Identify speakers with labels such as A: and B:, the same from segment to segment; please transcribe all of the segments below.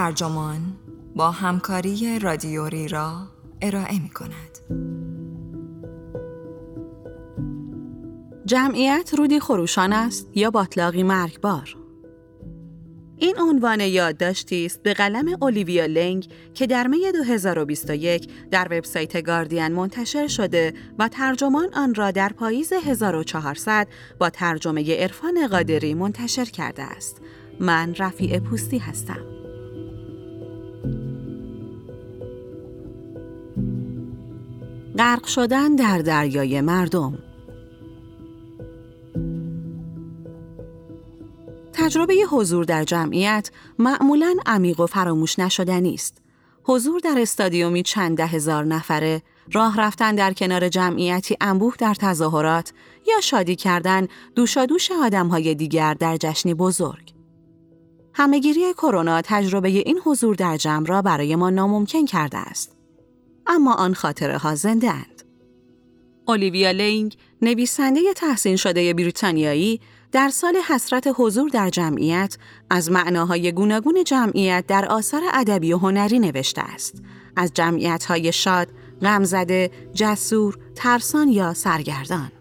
A: ترجمان با همکاری رادیوری را ارائه می کند.
B: جمعیت رودی خروشان است یا باطلاقی مرگبار این عنوان یادداشتی است به قلم اولیویا لنگ که در می 2021 در وبسایت گاردین منتشر شده و ترجمان آن را در پاییز 1400 با ترجمه عرفان قادری منتشر کرده است. من رفیع پوستی هستم. غرق شدن در دریای مردم تجربه حضور در جمعیت معمولا عمیق و فراموش نشدنی است. حضور در استادیومی چند ده هزار نفره، راه رفتن در کنار جمعیتی انبوه در تظاهرات یا شادی کردن دوشادوش آدمهای دیگر در جشنی بزرگ. همهگیری کرونا تجربه این حضور در جمع را برای ما ناممکن کرده است. اما آن خاطره ها زنده اند. اولیویا لینگ، نویسنده تحسین شده بریتانیایی، در سال حسرت حضور در جمعیت از معناهای گوناگون جمعیت در آثار ادبی و هنری نوشته است. از جمعیت‌های شاد، غمزده، جسور، ترسان یا سرگردان.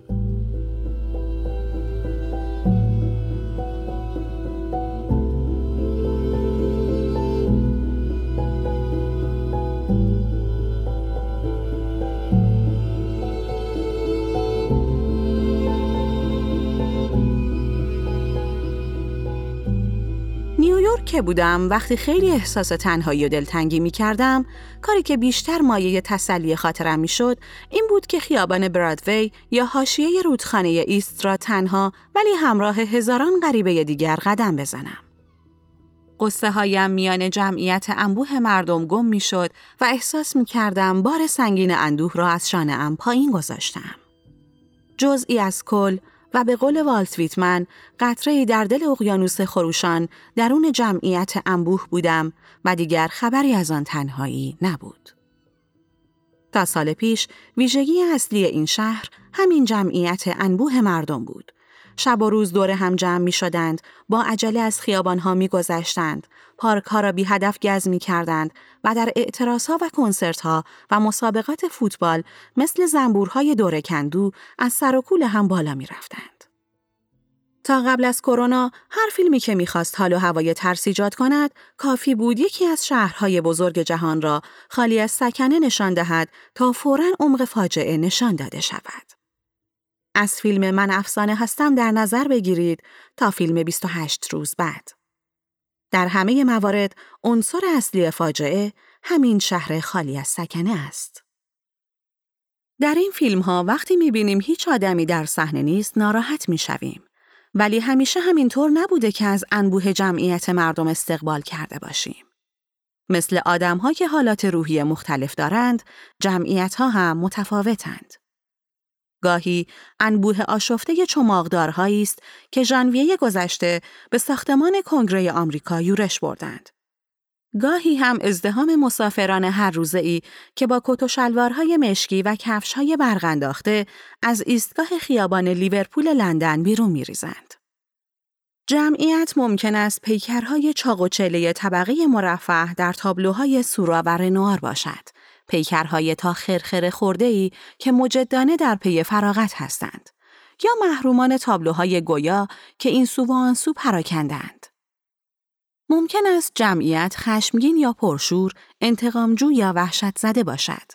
B: که بودم وقتی خیلی احساس تنهایی و دلتنگی می کردم کاری که بیشتر مایه تسلی خاطرم می شد این بود که خیابان برادوی یا حاشیه رودخانه ایست را تنها ولی همراه هزاران غریبه دیگر قدم بزنم. قصه هایم میان جمعیت انبوه مردم گم می شد و احساس می کردم بار سنگین اندوه را از شانه ام پایین گذاشتم. جزئی از کل و به قول والت ویتمن قطره در دل اقیانوس خروشان درون جمعیت انبوه بودم و دیگر خبری از آن تنهایی نبود. تا سال پیش ویژگی اصلی این شهر همین جمعیت انبوه مردم بود. شب و روز دور هم جمع می شدند، با عجله از خیابان ها می گذشتند، پارک ها را بی هدف گز می کردند و در اعتراض ها و کنسرت ها و مسابقات فوتبال مثل زنبورهای دور کندو از سر و کول هم بالا می رفتند. تا قبل از کرونا هر فیلمی که می‌خواست حال و هوای ترس ایجاد کند کافی بود یکی از شهرهای بزرگ جهان را خالی از سکنه نشان دهد تا فوراً عمق فاجعه نشان داده شود. از فیلم من افسانه هستم در نظر بگیرید تا فیلم 28 روز بعد. در همه موارد عنصر اصلی فاجعه همین شهر خالی از سکنه است. در این فیلم ها وقتی می‌بینیم هیچ آدمی در صحنه نیست ناراحت می‌شویم. ولی همیشه همینطور نبوده که از انبوه جمعیت مردم استقبال کرده باشیم. مثل آدم که حالات روحی مختلف دارند، جمعیت ها هم متفاوتند. گاهی انبوه آشفته چماغدارهایی است که ژانویه گذشته به ساختمان کنگره آمریکا یورش بردند. گاهی هم ازدهام مسافران هر روزه ای که با کت و شلوارهای مشکی و کفشهای برغنداخته از ایستگاه خیابان لیورپول لندن بیرون میریزند. جمعیت ممکن است پیکرهای چاق و چله طبقه مرفه در تابلوهای سورا و رنوار باشد پیکرهای تا خرخر خورده ای که مجدانه در پی فراغت هستند یا محرومان تابلوهای گویا که این سو و آن سو پراکندند. ممکن است جمعیت خشمگین یا پرشور، انتقامجو یا وحشت زده باشد.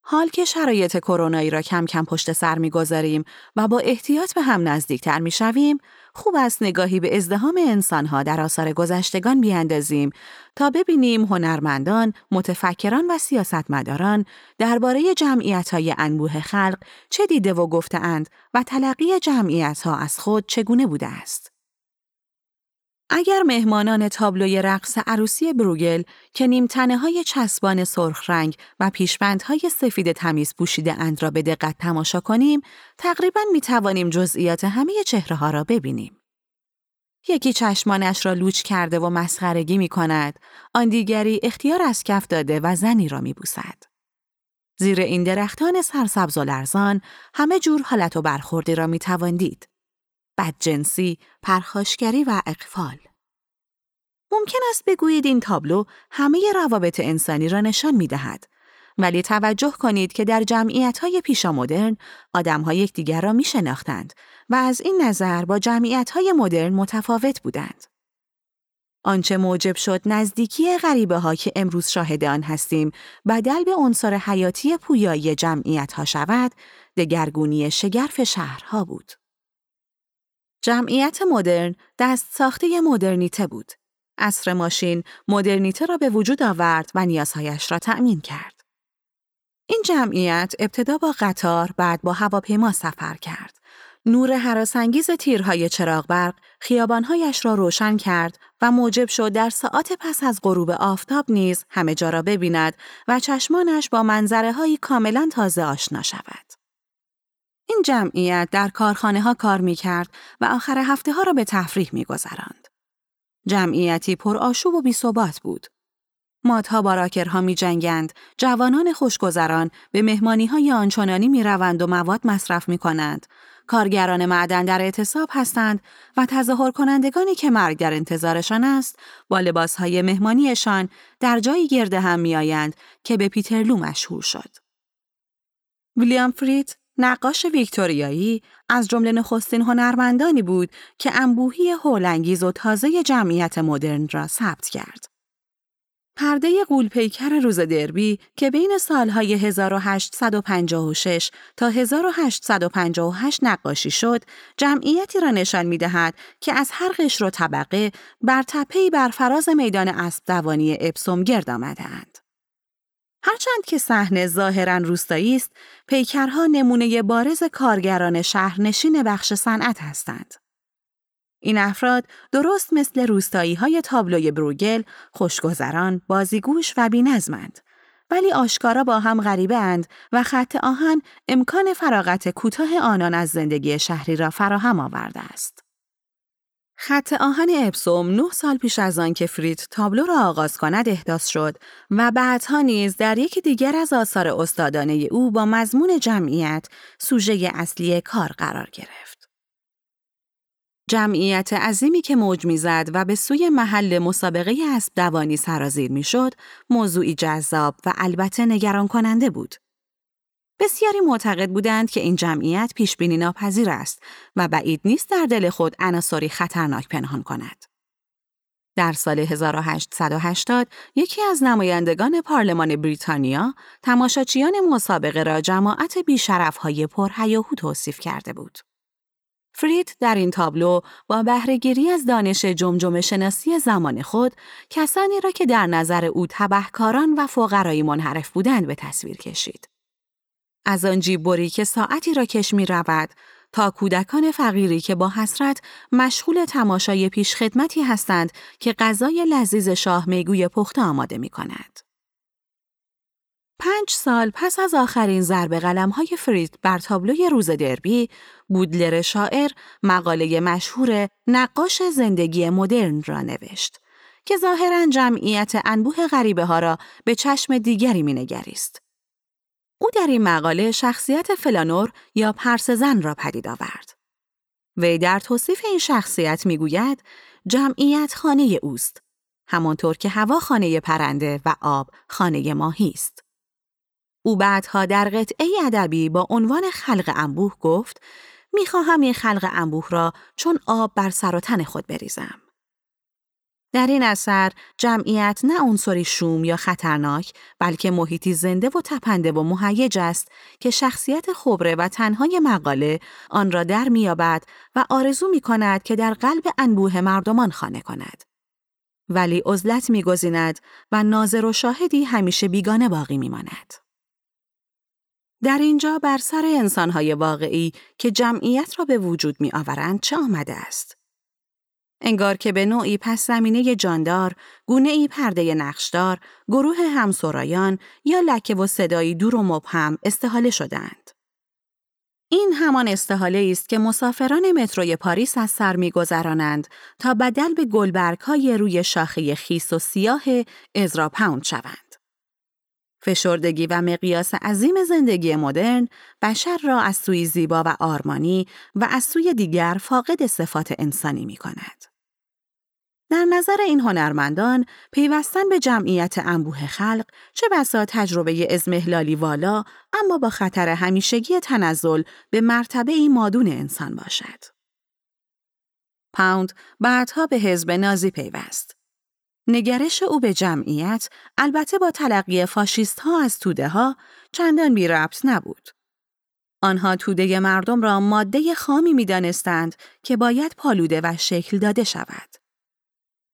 B: حال که شرایط کرونایی را کم کم پشت سر می‌گذاریم و با احتیاط به هم نزدیکتر می‌شویم، خوب است نگاهی به ازدهام انسانها در آثار گذشتگان بیاندازیم تا ببینیم هنرمندان، متفکران و سیاستمداران درباره جمعیت‌های انبوه خلق چه دیده و گفتهاند و تلقی جمعیت‌ها از خود چگونه بوده است. اگر مهمانان تابلوی رقص عروسی بروگل که نیمتنه های چسبان سرخ رنگ و پیشبندهای سفید تمیز پوشیده اند را به دقت تماشا کنیم، تقریبا می توانیم جزئیات همه چهره ها را ببینیم. یکی چشمانش را لوچ کرده و مسخرگی می کند، آن دیگری اختیار از کف داده و زنی را می بوسد. زیر این درختان سرسبز و لرزان همه جور حالت و برخوردی را می تواندید. بدجنسی، پرخاشگری و اقفال. ممکن است بگویید این تابلو همه روابط انسانی را نشان می دهد. ولی توجه کنید که در جمعیت های پیشا مدرن آدم ها یکدیگر را می شناختند و از این نظر با جمعیت های مدرن متفاوت بودند. آنچه موجب شد نزدیکی غریبه ها که امروز شاهد آن هستیم بدل به عنصر حیاتی پویایی جمعیت ها شود دگرگونی شگرف شهرها بود. جمعیت مدرن دست ساخته مدرنیته بود. اصر ماشین مدرنیته را به وجود آورد و نیازهایش را تأمین کرد. این جمعیت ابتدا با قطار بعد با هواپیما سفر کرد. نور حراسانگیز تیرهای چراغ برق خیابانهایش را روشن کرد و موجب شد در ساعت پس از غروب آفتاب نیز همه جا را ببیند و چشمانش با منظره کاملا تازه آشنا شود. این جمعیت در کارخانه ها کار می کرد و آخر هفته ها را به تفریح می گذراند. جمعیتی پر آشوب و بیثبات بود. مادها با راکرها می جنگند، جوانان خوشگذران به مهمانی های آنچنانی می روند و مواد مصرف می کنند. کارگران معدن در اعتصاب هستند و تظاهر کنندگانی که مرگ در انتظارشان است با لباس های مهمانیشان در جایی گرد هم می آیند که به پیترلو مشهور شد. ویلیام فرید نقاش ویکتوریایی از جمله نخستین هنرمندانی بود که انبوهی هولانگیز و تازه جمعیت مدرن را ثبت کرد. پرده قولپیکر روز دربی که بین سالهای 1856 تا 1858 نقاشی شد، جمعیتی را نشان می دهد که از هر قشر و طبقه بر تپهی بر فراز میدان اسب دوانی اپسوم گرد آمدهاند. هرچند که صحنه ظاهرا روستایی است، پیکرها نمونه بارز کارگران شهرنشین بخش صنعت هستند. این افراد درست مثل روستایی های تابلوی بروگل، خوشگذران، بازیگوش و بینظمند. ولی آشکارا با هم غریبه اند و خط آهن امکان فراغت کوتاه آنان از زندگی شهری را فراهم آورده است. خط آهن اپسوم نه سال پیش از آن که فرید تابلو را آغاز کند احداث شد و بعدها نیز در یکی دیگر از آثار استادانه او با مضمون جمعیت سوژه اصلی کار قرار گرفت. جمعیت عظیمی که موج می‌زد و به سوی محل مسابقه اسب دوانی سرازیر می‌شد، موضوعی جذاب و البته نگران کننده بود. بسیاری معتقد بودند که این جمعیت پیشبینی ناپذیر است و بعید نیست در دل خود عناصری خطرناک پنهان کند. در سال 1880 یکی از نمایندگان پارلمان بریتانیا تماشاچیان مسابقه را جماعت بیشرفهای پرهیاهو توصیف کرده بود. فرید در این تابلو با بهرهگیری از دانش جمجمه شناسی زمان خود کسانی را که در نظر او تبهکاران و فقرایی منحرف بودند به تصویر کشید. از آن جیبوری که ساعتی را کش می رود تا کودکان فقیری که با حسرت مشغول تماشای پیشخدمتی هستند که غذای لذیذ شاه میگوی پخته آماده می کند. پنج سال پس از آخرین ضرب قلم های فرید بر تابلوی روز دربی، بودلر شاعر مقاله مشهور نقاش زندگی مدرن را نوشت که ظاهرا جمعیت انبوه غریبه ها را به چشم دیگری مینگریست. او در این مقاله شخصیت فلانور یا پرسزن را پدید آورد. وی در توصیف این شخصیت می‌گوید جمعیت خانه اوست. همانطور که هوا خانه پرنده و آب خانه ماهی است. او بعدها در قطعه ادبی با عنوان خلق انبوه گفت می‌خواهم این خلق انبوه را چون آب بر سر و تن خود بریزم. در این اثر جمعیت نه عنصری شوم یا خطرناک بلکه محیطی زنده و تپنده و مهیج است که شخصیت خبره و تنهای مقاله آن را در میابد و آرزو می کند که در قلب انبوه مردمان خانه کند. ولی عزلت میگزیند و ناظر و شاهدی همیشه بیگانه باقی میماند. در اینجا بر سر انسانهای واقعی که جمعیت را به وجود می آورند چه آمده است؟ انگار که به نوعی پس زمینه جاندار، گونه ای پرده نقشدار، گروه همسرایان یا لکه و صدایی دور و مبهم استحاله شدند. این همان استحاله است که مسافران متروی پاریس از سر میگذرانند تا بدل به گلبرگ های روی شاخه خیس و سیاه ازرا پاوند شوند. فشردگی و مقیاس عظیم زندگی مدرن بشر را از سوی زیبا و آرمانی و از سوی دیگر فاقد صفات انسانی می کند. در نظر این هنرمندان پیوستن به جمعیت انبوه خلق چه بسا تجربه ازمهلالی والا اما با خطر همیشگی تنزل به مرتبه ای مادون انسان باشد. پاوند بعدها به حزب نازی پیوست. نگرش او به جمعیت البته با تلقی فاشیست ها از توده ها چندان بی ربط نبود. آنها توده مردم را ماده خامی می دانستند که باید پالوده و شکل داده شود.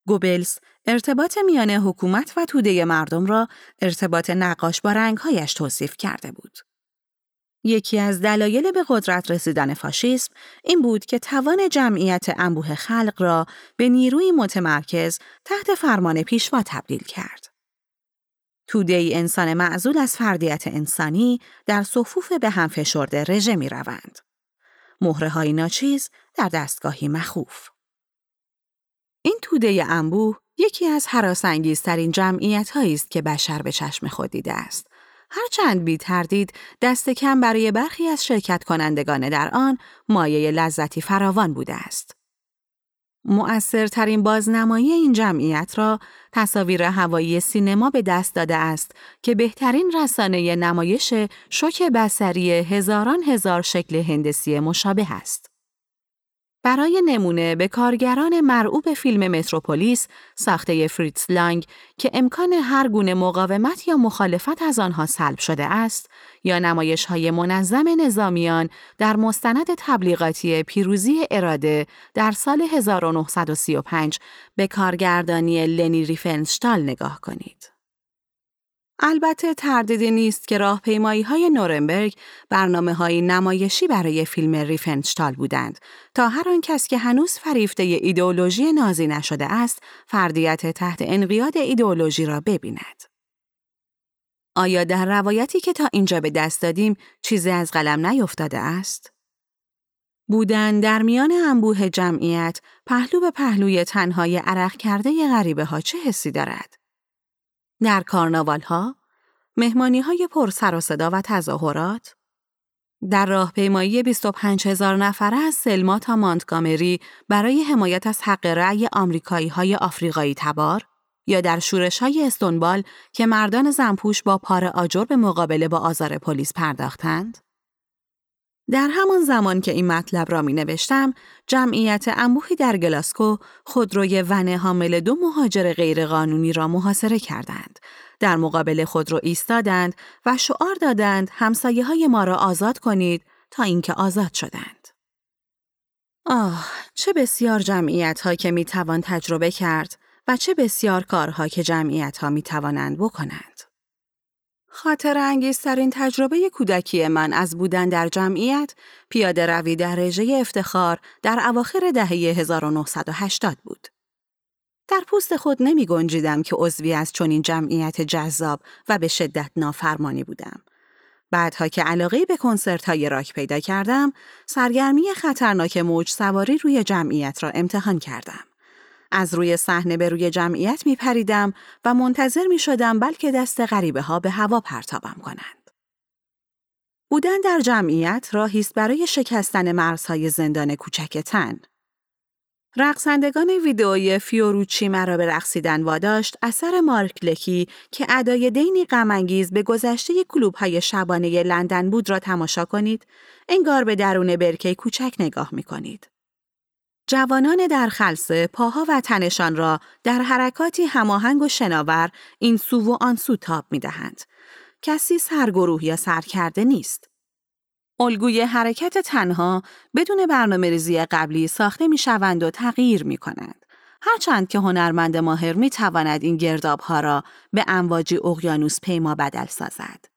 B: گوبلز ارتباط میان حکومت و توده مردم را ارتباط نقاش با رنگهایش توصیف کرده بود. یکی از دلایل به قدرت رسیدن فاشیسم این بود که توان جمعیت انبوه خلق را به نیروی متمرکز تحت فرمان پیشوا تبدیل کرد. توده ای انسان معزول از فردیت انسانی در صفوف به هم فشرده رژه می روند. مهره های ناچیز در دستگاهی مخوف. این توده انبوه یکی از حراسانگیزترین جمعیت است که بشر به چشم خود دیده است. هرچند بی تردید دست کم برای برخی از شرکت کنندگان در آن مایه لذتی فراوان بوده است. مؤثرترین بازنمایی این جمعیت را تصاویر هوایی سینما به دست داده است که بهترین رسانه نمایش شوک بسری هزاران هزار شکل هندسی مشابه است. برای نمونه به کارگران مرعوب فیلم متروپولیس ساخته فریتز لانگ که امکان هر گونه مقاومت یا مخالفت از آنها سلب شده است یا نمایش های منظم نظامیان در مستند تبلیغاتی پیروزی اراده در سال 1935 به کارگردانی لنی ریفنشتال نگاه کنید. البته تردیدی نیست که راهپیمایی های نورنبرگ برنامه های نمایشی برای فیلم ریفنشتال بودند تا هر آن کس که هنوز فریفته ایدئولوژی نازی نشده است فردیت تحت انقیاد ایدئولوژی را ببیند. آیا در روایتی که تا اینجا به دست دادیم چیزی از قلم نیفتاده است؟ بودن در میان انبوه جمعیت پهلو به پهلوی تنهای عرق کرده غریبه ها چه حسی دارد؟ در کارناوال ها، مهمانی های پر سر و صدا و تظاهرات، در راهپیمایی 25 هزار نفره از سلما تا مانتگامری برای حمایت از حق رأی آمریکایی های آفریقایی تبار یا در شورش های استونبال که مردان زنپوش با پار آجر به مقابله با آزار پلیس پرداختند؟ در همان زمان که این مطلب را می نوشتم، جمعیت انبوهی در گلاسکو خودروی ون حامل دو مهاجر غیرقانونی را محاصره کردند. در مقابل خودرو ایستادند و شعار دادند همسایه های ما را آزاد کنید تا اینکه آزاد شدند. آه، چه بسیار جمعیت ها که می توان تجربه کرد و چه بسیار کارها که جمعیت ها می توانند بکنند. خاطر انگیزترین تجربه کودکی من از بودن در جمعیت پیاده روی در رژه افتخار در اواخر دهه 1980 بود. در پوست خود نمی گنجیدم که عضوی از چنین جمعیت جذاب و به شدت نافرمانی بودم. بعدها که علاقه به کنسرت های راک پیدا کردم، سرگرمی خطرناک موج سواری روی جمعیت را امتحان کردم. از روی صحنه به روی جمعیت می پریدم و منتظر می شدم بلکه دست غریبه ها به هوا پرتابم کنند. بودن در جمعیت راهی است برای شکستن مرزهای زندان کوچک تن. رقصندگان ویدئوی فیوروچی مرا به رقصیدن واداشت اثر مارک لکی که ادای دینی غمانگیز به گذشته کلوب های شبانه لندن بود را تماشا کنید انگار به درون برکه کوچک نگاه می کنید. جوانان در خلصه پاها و تنشان را در حرکاتی هماهنگ و شناور این سو و آن سو تاب می دهند. کسی سرگروه یا سرکرده نیست. الگوی حرکت تنها بدون برنامه ریزی قبلی ساخته می شوند و تغییر می کنند. هرچند که هنرمند ماهر می تواند این گرداب ها را به امواجی اقیانوس پیما بدل سازد.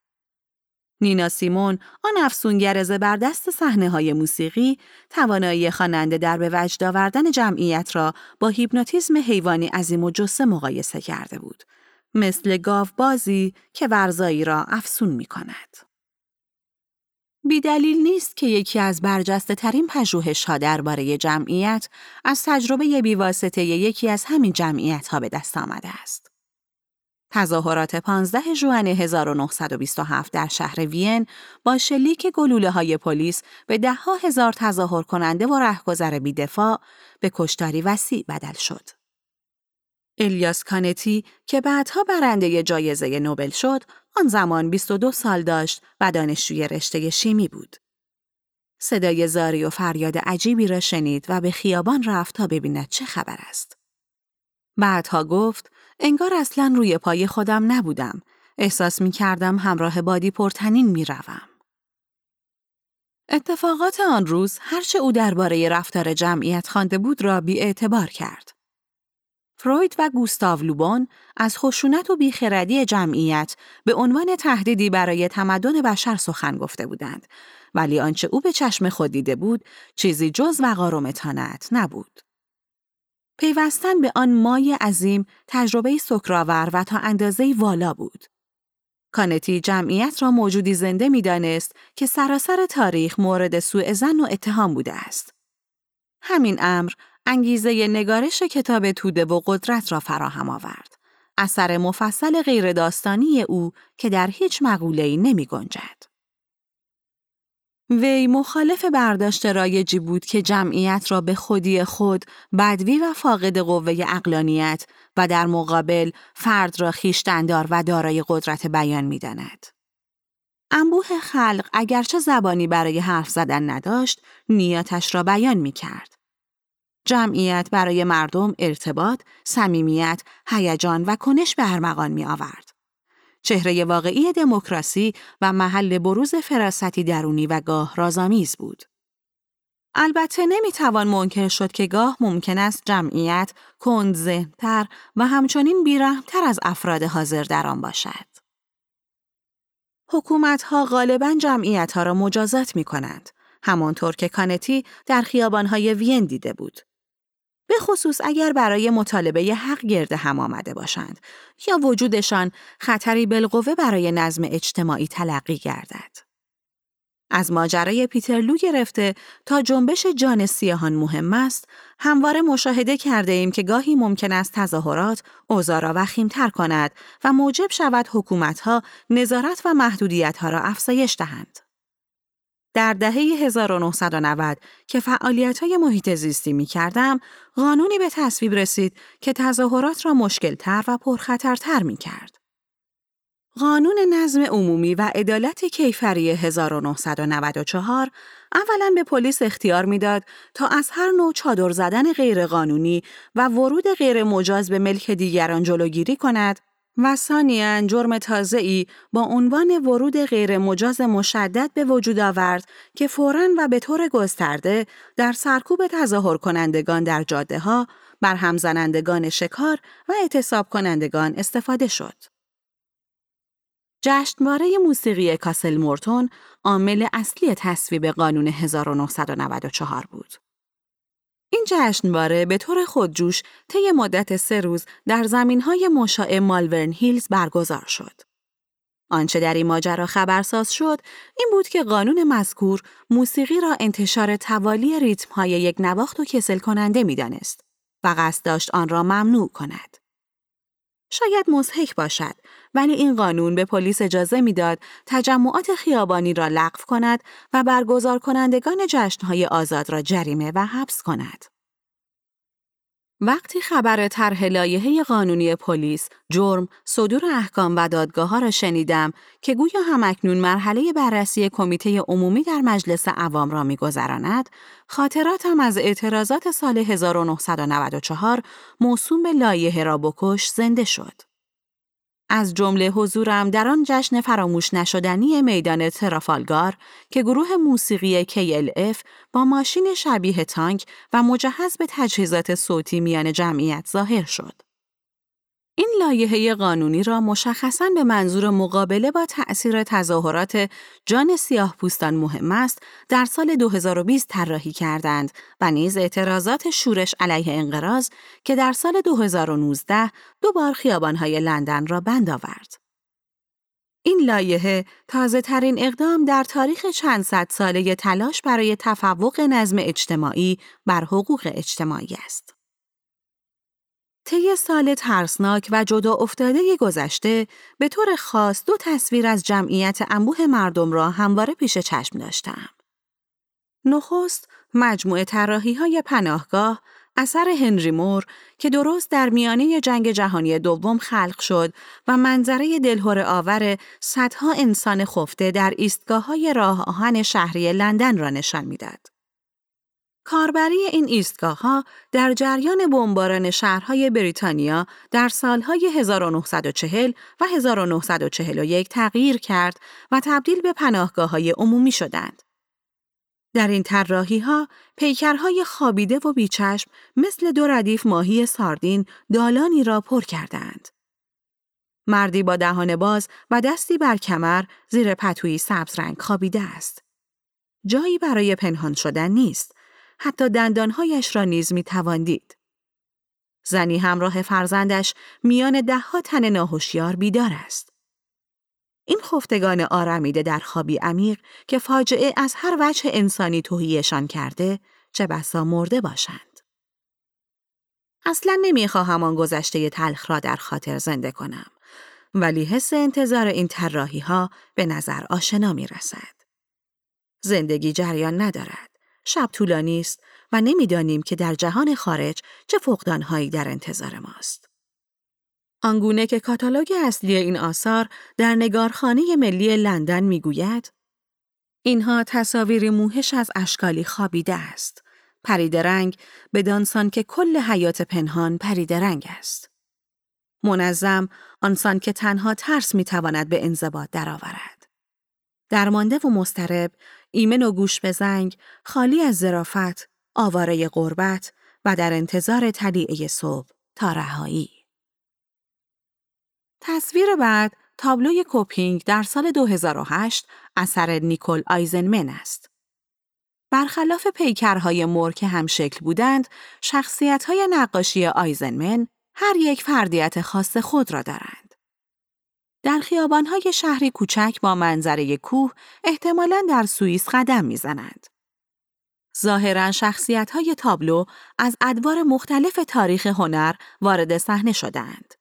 B: نینا سیمون آن افسونگر زبردست صحنه های موسیقی توانایی خواننده در به وجد آوردن جمعیت را با هیپنوتیزم حیوانی عظیم و جسه مقایسه کرده بود مثل گاو بازی که ورزایی را افسون می کند. بیدلیل نیست که یکی از برجسته ترین پژوهش ها درباره جمعیت از تجربه بیواسطه یکی از همین جمعیت ها به دست آمده است. تظاهرات 15 ژوئن 1927 در شهر وین با شلیک گلوله های پلیس به دهها هزار تظاهر کننده و رهگذر بیدفاع به کشتاری وسیع بدل شد. الیاس کانتی که بعدها برنده جایزه نوبل شد، آن زمان 22 سال داشت و دانشجوی رشته شیمی بود. صدای زاری و فریاد عجیبی را شنید و به خیابان رفت تا ببیند چه خبر است. بعدها گفت انگار اصلا روی پای خودم نبودم. احساس می کردم همراه بادی پرتنین می روم. اتفاقات آن روز هرچه او درباره رفتار جمعیت خوانده بود را بی اعتبار کرد. فروید و گوستاو لوبون از خشونت و بیخردی جمعیت به عنوان تهدیدی برای تمدن بشر سخن گفته بودند ولی آنچه او به چشم خود دیده بود چیزی جز وقار و متانت نبود. پیوستن به آن مای عظیم تجربه سکراور و تا اندازه والا بود. کانتی جمعیت را موجودی زنده می‌دانست که سراسر تاریخ مورد سوء زن و اتهام بوده است. همین امر انگیزه نگارش کتاب توده و قدرت را فراهم آورد. اثر مفصل غیرداستانی او که در هیچ مقوله‌ای نمی گنجد. وی مخالف برداشت رایجی بود که جمعیت را به خودی خود بدوی و فاقد قوه اقلانیت و در مقابل فرد را خیشتندار و دارای قدرت بیان می‌داند. انبوه خلق اگرچه زبانی برای حرف زدن نداشت، نیاتش را بیان می کرد. جمعیت برای مردم ارتباط، صمیمیت، هیجان و کنش به ارمغان می آورد. چهره واقعی دموکراسی و محل بروز فراستی درونی و گاه رازآمیز بود. البته نمی‌توان منکر شد که گاه ممکن است جمعیت کند ذهنتر و همچنین بیرحمتر از افراد حاضر در آن باشد. حکومت ها غالبا جمعیت ها را مجازات می کنند. همانطور که کانتی در خیابان های وین دیده بود. به خصوص اگر برای مطالبه حق گرد هم آمده باشند یا وجودشان خطری بالقوه برای نظم اجتماعی تلقی گردد. از ماجرای پیترلو گرفته تا جنبش جان سیاهان مهم است، همواره مشاهده کرده ایم که گاهی ممکن است تظاهرات اوضاع را وخیمتر کند و موجب شود حکومتها نظارت و محدودیتها را افزایش دهند. در دهه 1990 که فعالیت های محیط زیستی می کردم، قانونی به تصویب رسید که تظاهرات را مشکلتر و پرخطرتر می کرد. قانون نظم عمومی و عدالت کیفری 1994 اولا به پلیس اختیار می‌داد تا از هر نوع چادر زدن غیرقانونی و ورود غیر مجاز به ملک دیگران جلوگیری کند و جرم ای با عنوان ورود غیر مجاز مشدد به وجود آورد که فوراً و به طور گسترده در سرکوب تظاهر کنندگان در جاده ها، بر زنندگان شکار و اعتصاب کنندگان استفاده شد. جشنواره موسیقی کاسل مورتون عامل اصلی تصویب قانون 1994 بود. جشنواره به طور خودجوش طی مدت سه روز در زمینهای مشاع مالورن هیلز برگزار شد. آنچه در این ماجرا خبرساز شد این بود که قانون مذکور موسیقی را انتشار توالی ریتم های یک نواخت و کسل کننده می دانست و قصد داشت آن را ممنوع کند. شاید مزهک باشد ولی این قانون به پلیس اجازه می‌داد تجمعات خیابانی را لغو کند و برگزار کنندگان جشنهای آزاد را جریمه و حبس کند. وقتی خبر طرح لایحه قانونی پلیس، جرم، صدور احکام و دادگاه ها را شنیدم که گویا همکنون مرحله بررسی کمیته عمومی در مجلس عوام را میگذراند، خاطراتم از اعتراضات سال 1994 موسوم به لایحه را بکش زنده شد. از جمله حضورم در آن جشن فراموش نشدنی میدان ترافالگار که گروه موسیقی KLF با ماشین شبیه تانک و مجهز به تجهیزات صوتی میان جمعیت ظاهر شد. این لایحه قانونی را مشخصاً به منظور مقابله با تأثیر تظاهرات جان سیاه پوستان مهم است در سال 2020 طراحی کردند و نیز اعتراضات شورش علیه انقراض که در سال 2019 دو بار خیابانهای لندن را بند آورد. این لایحه تازه ترین اقدام در تاریخ چند صد ساله تلاش برای تفوق نظم اجتماعی بر حقوق اجتماعی است. طی سال ترسناک و جدا افتاده گذشته به طور خاص دو تصویر از جمعیت انبوه مردم را همواره پیش چشم داشتم. نخست مجموعه تراحی های پناهگاه اثر هنری مور که درست در میانه جنگ جهانی دوم خلق شد و منظره دلهور آور صدها انسان خفته در ایستگاه های راه آهن شهری لندن را نشان می‌داد. کاربری این ایستگاه ها در جریان بمباران شهرهای بریتانیا در سالهای 1940 و 1941 تغییر کرد و تبدیل به پناهگاه های عمومی شدند. در این طراحی ها پیکرهای خابیده و بیچشم مثل دو ردیف ماهی ساردین دالانی را پر کردند. مردی با دهان باز و دستی بر کمر زیر پتویی سبز رنگ خوابیده است. جایی برای پنهان شدن نیست. حتی دندانهایش را نیز می تواندید. زنی همراه فرزندش میان دهها تن ناهوشیار بیدار است. این خفتگان آرمیده در خوابی عمیق که فاجعه از هر وجه انسانی توهیشان کرده چه بسا مرده باشند. اصلا نمی‌خواهم آن گذشته تلخ را در خاطر زنده کنم. ولی حس انتظار این طراحی ها به نظر آشنا می رسد. زندگی جریان ندارد. شب طولانی است و نمی‌دانیم که در جهان خارج چه فقدانهایی در انتظار ماست. آنگونه که کاتالوگ اصلی این آثار در نگارخانه ملی لندن می‌گوید اینها تصاویری موهش از اشکالی خوابیده است. پرید رنگ بدانسان که کل حیات پنهان پرید رنگ است. منظم آنسان که تنها ترس می‌تواند به انضباط درآورد. درمانده و مضطرب، ایمن و گوش به زنگ، خالی از ظرافت، آواره غربت و در انتظار طلیعه صبح تا رهایی. تصویر بعد تابلوی کوپینگ در سال 2008 اثر نیکل آیزنمن است. برخلاف پیکرهای مور که هم شکل بودند، شخصیت‌های نقاشی آیزنمن هر یک فردیت خاص خود را دارند. در خیابانهای شهری کوچک با منظره کوه احتمالاً در سوئیس قدم می‌زنند. ظاهرا شخصیت های تابلو از ادوار مختلف تاریخ هنر وارد صحنه شدند.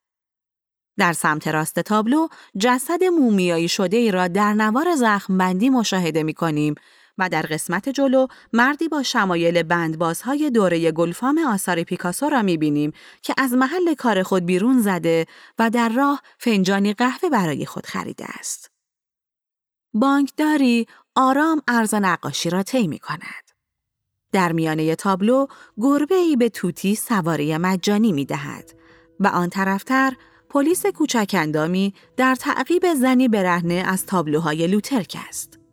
B: در سمت راست تابلو جسد مومیایی شده ای را در نوار زخم بندی مشاهده می کنیم و در قسمت جلو مردی با شمایل بندبازهای دوره گلفام آثار پیکاسو را می بینیم که از محل کار خود بیرون زده و در راه فنجانی قهوه برای خود خریده است. بانکداری آرام ارز نقاشی را طی می کند. در میانه تابلو گربه ای به توتی سواری مجانی می دهد و آن طرفتر پلیس کوچک اندامی در تعقیب زنی برهنه از تابلوهای لوترک است.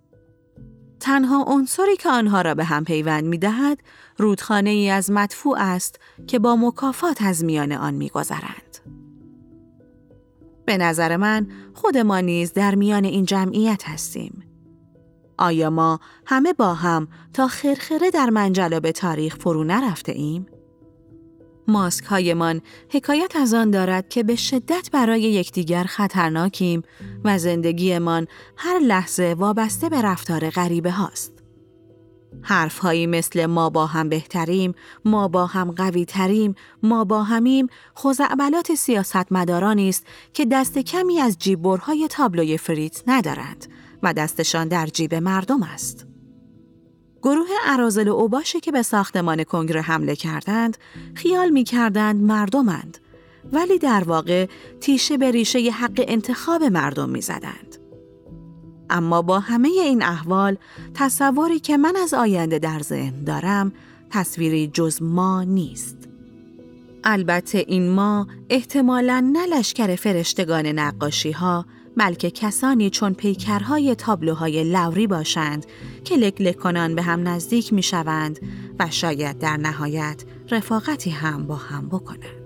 B: تنها عنصری که آنها را به هم پیوند می دهد رودخانه ای از مدفوع است که با مکافات از میان آن می گذرند. به نظر من خود ما نیز در میان این جمعیت هستیم. آیا ما همه با هم تا خرخره در منجلاب تاریخ فرو نرفته ایم؟ ماسک هایمان حکایت از آن دارد که به شدت برای یکدیگر خطرناکیم و زندگیمان هر لحظه وابسته به رفتار غریبه هاست. حرف هایی مثل ما با هم بهتریم، ما با هم قوی تریم، ما با همیم خوزعبلات سیاست است که دست کمی از جیبورهای تابلوی فریت ندارند و دستشان در جیب مردم است. گروه ارازل و اوباشی که به ساختمان کنگره حمله کردند خیال می کردند مردمند ولی در واقع تیشه به ریشه حق انتخاب مردم می زدند. اما با همه این احوال تصوری که من از آینده در ذهن دارم تصویری جز ما نیست. البته این ما احتمالا نه لشکر فرشتگان نقاشی ها بلکه کسانی چون پیکرهای تابلوهای لوری باشند که لک کنان به هم نزدیک می شوند و شاید در نهایت رفاقتی هم با هم بکنند.